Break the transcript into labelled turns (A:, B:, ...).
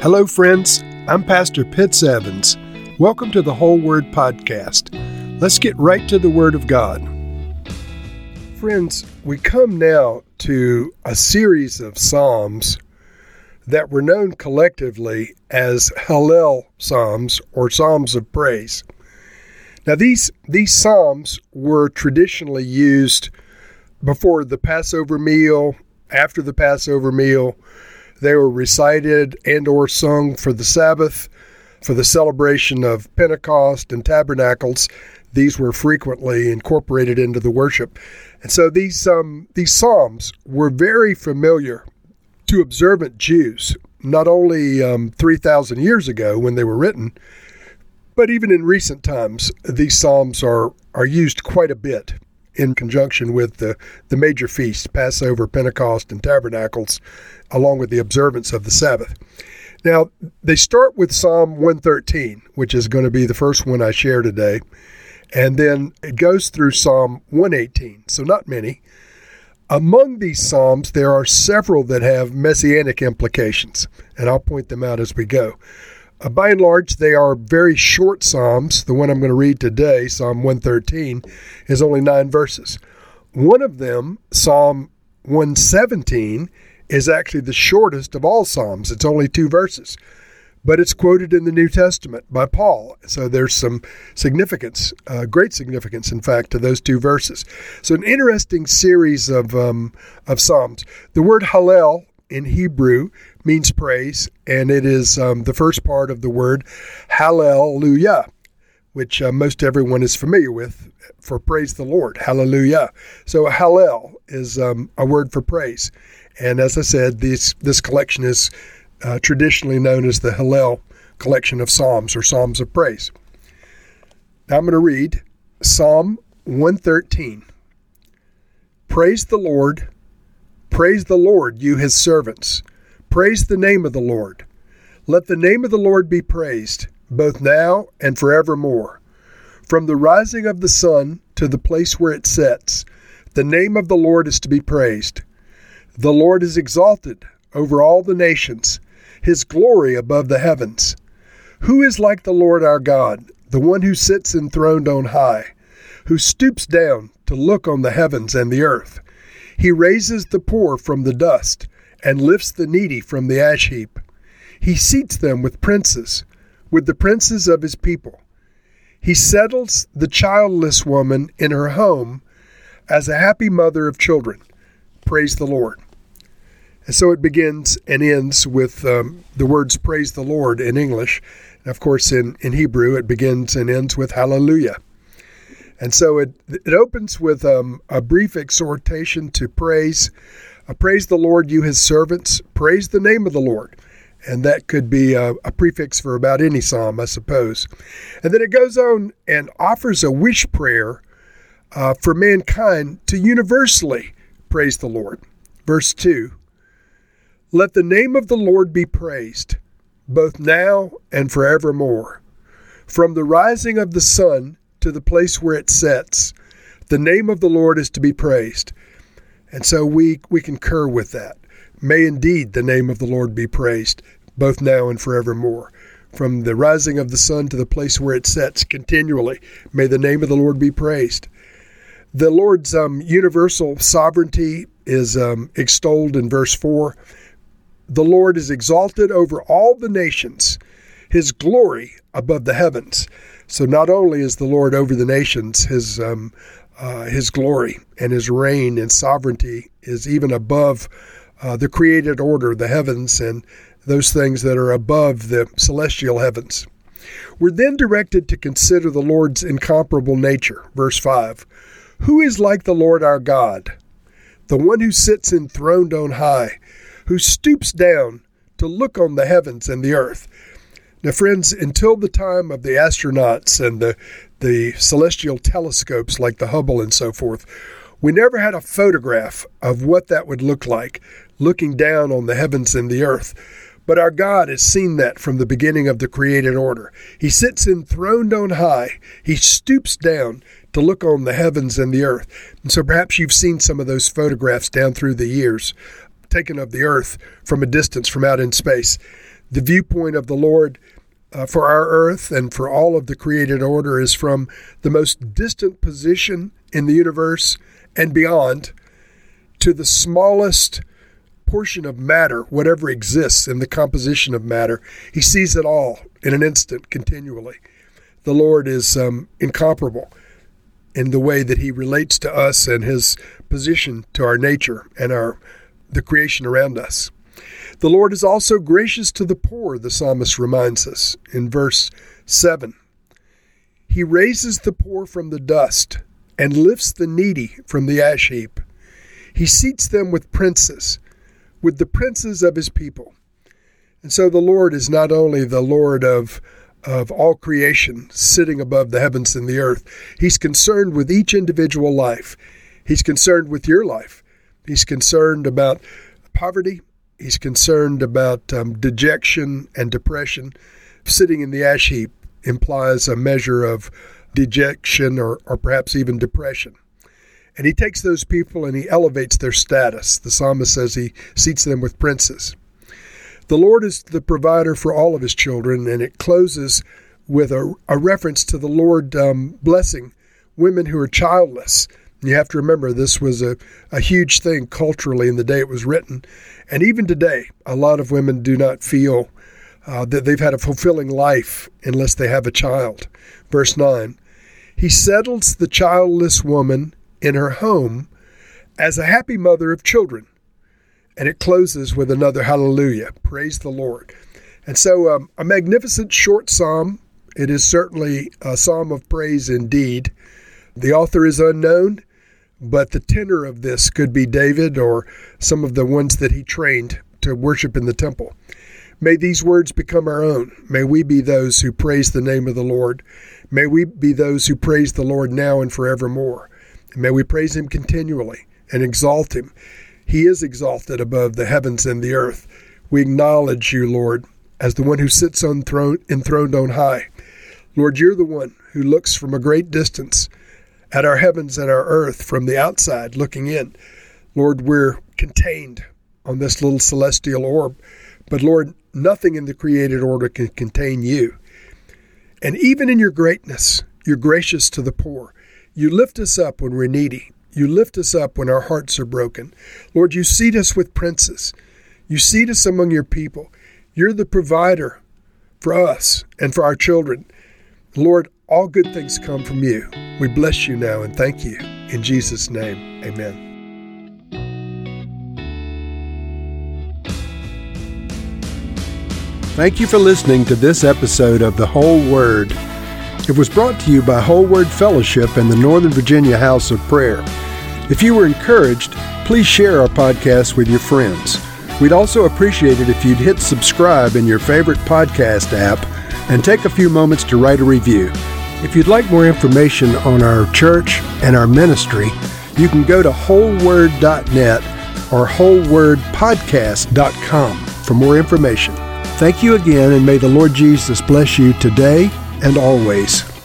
A: Hello, friends. I'm Pastor Pitts Evans. Welcome to the Whole Word Podcast. Let's get right to the Word of God. Friends, we come now to a series of Psalms that were known collectively as Hallel Psalms or Psalms of Praise. Now, these, these Psalms were traditionally used before the Passover meal, after the Passover meal, they were recited and or sung for the Sabbath, for the celebration of Pentecost and tabernacles. These were frequently incorporated into the worship. And so these um, these psalms were very familiar to observant Jews, not only um, 3,000 years ago when they were written, but even in recent times, these psalms are, are used quite a bit in conjunction with the, the major feasts, Passover, Pentecost, and Tabernacles, along with the observance of the Sabbath. Now, they start with Psalm 113, which is going to be the first one I share today, and then it goes through Psalm 118, so not many. Among these Psalms, there are several that have messianic implications, and I'll point them out as we go. Uh, by and large, they are very short Psalms. The one I'm going to read today, Psalm 113, is only nine verses. One of them, Psalm 117, is actually the shortest of all Psalms. It's only two verses, but it's quoted in the New Testament by Paul. So there's some significance, uh, great significance, in fact, to those two verses. So an interesting series of um, of Psalms. The word Hallel in Hebrew means praise, and it is um, the first part of the word Hallelujah, which uh, most everyone is familiar with for praise the Lord. Hallelujah. So Hallel is um, a word for praise, and as I said, this this collection is uh, traditionally known as the Hallel collection of psalms or psalms of praise. Now I'm going to read Psalm 113. Praise the Lord Praise the Lord, you his servants. Praise the name of the Lord. Let the name of the Lord be praised, both now and forevermore. From the rising of the sun to the place where it sets, the name of the Lord is to be praised. The Lord is exalted over all the nations, his glory above the heavens. Who is like the Lord our God, the one who sits enthroned on high, who stoops down to look on the heavens and the earth? He raises the poor from the dust and lifts the needy from the ash heap. He seats them with princes, with the princes of his people. He settles the childless woman in her home as a happy mother of children. Praise the Lord. And so it begins and ends with um, the words praise the Lord in English. And of course, in, in Hebrew, it begins and ends with hallelujah. And so it, it opens with um, a brief exhortation to praise. Uh, praise the Lord, you his servants. Praise the name of the Lord. And that could be a, a prefix for about any psalm, I suppose. And then it goes on and offers a wish prayer uh, for mankind to universally praise the Lord. Verse 2 Let the name of the Lord be praised, both now and forevermore. From the rising of the sun to the place where it sets. The name of the Lord is to be praised. And so we, we concur with that. May indeed the name of the Lord be praised, both now and forevermore. From the rising of the sun to the place where it sets continually, may the name of the Lord be praised. The Lord's um, universal sovereignty is um, extolled in verse 4. The Lord is exalted over all the nations, his glory above the heavens. So not only is the Lord over the nations, his um, uh, his glory and his reign and sovereignty is even above uh, the created order, the heavens, and those things that are above the celestial heavens. We're then directed to consider the Lord's incomparable nature. Verse 5 Who is like the Lord our God? The one who sits enthroned on high, who stoops down to look on the heavens and the earth. Now, friends, until the time of the astronauts and the, the celestial telescopes like the Hubble and so forth, we never had a photograph of what that would look like, looking down on the heavens and the earth. But our God has seen that from the beginning of the created order. He sits enthroned on high. He stoops down to look on the heavens and the earth. And so perhaps you've seen some of those photographs down through the years, taken of the earth from a distance from out in space The viewpoint of the Lord uh, for our earth and for all of the created order is from the most distant position in the universe and beyond to the smallest portion of matter, whatever exists in the composition of matter. He sees it all in an instant, continually. The Lord is um, incomparable in the way that He relates to us and His position to our nature and our the creation around us. The Lord is also gracious to the poor, the psalmist reminds us in verse 7. He raises the poor from the dust and lifts the needy from the ash heap. He seats them with princes, with the princes of his people. And so the Lord is not only the Lord of of all creation sitting above the heavens and the earth. He's concerned with each individual life. He's concerned with your life. He's concerned about poverty. He's concerned about um, dejection and depression. Sitting in the ash heap implies a measure of dejection or, or perhaps even depression. And he takes those people and he elevates their status. The psalmist says he seats them with princes. The Lord is the provider for all of his children, and it closes with a, a reference to the Lord um, blessing women who are childless. You have to remember this was a, a huge thing culturally in the day it was written. And even today, a lot of women do not feel uh, that they've had a fulfilling life unless they have a child. Verse 9 He settles the childless woman in her home as a happy mother of children. And it closes with another hallelujah. Praise the Lord. And so, um, a magnificent short psalm. It is certainly a psalm of praise indeed. The author is unknown, but the tenor of this could be David or some of the ones that he trained to worship in the temple. May these words become our own. May we be those who praise the name of the Lord. May we be those who praise the Lord now and forevermore. May we praise him continually and exalt him. He is exalted above the heavens and the earth. We acknowledge you, Lord, as the one who sits on throne, enthroned on high. Lord, you're the one who looks from a great distance at our heavens and our earth from the outside looking in. Lord, we're contained on this little celestial orb. But Lord, nothing in the created order can contain you. And even in your greatness, you're gracious to the poor. You lift us up when we're needy. You lift us up when our hearts are broken. Lord, you seat us with princes. You seat us among your people. You're the provider for us and for our children. Lord, all good things come from you. We bless you now and thank you. In Jesus' name, amen. Thank you for listening to this episode of The Whole Word. It was brought to you by Whole Word Fellowship and the Northern Virginia House of Prayer. If you were encouraged, please share our podcast with your friends. We'd also appreciate it if you'd hit subscribe in your favorite podcast app and take a few moments to write a review. If you'd like more information on our church and our ministry, you can go to wholeword.net or wholewordpodcast.com for more information. Thank you again, and may the Lord Jesus bless you today and always.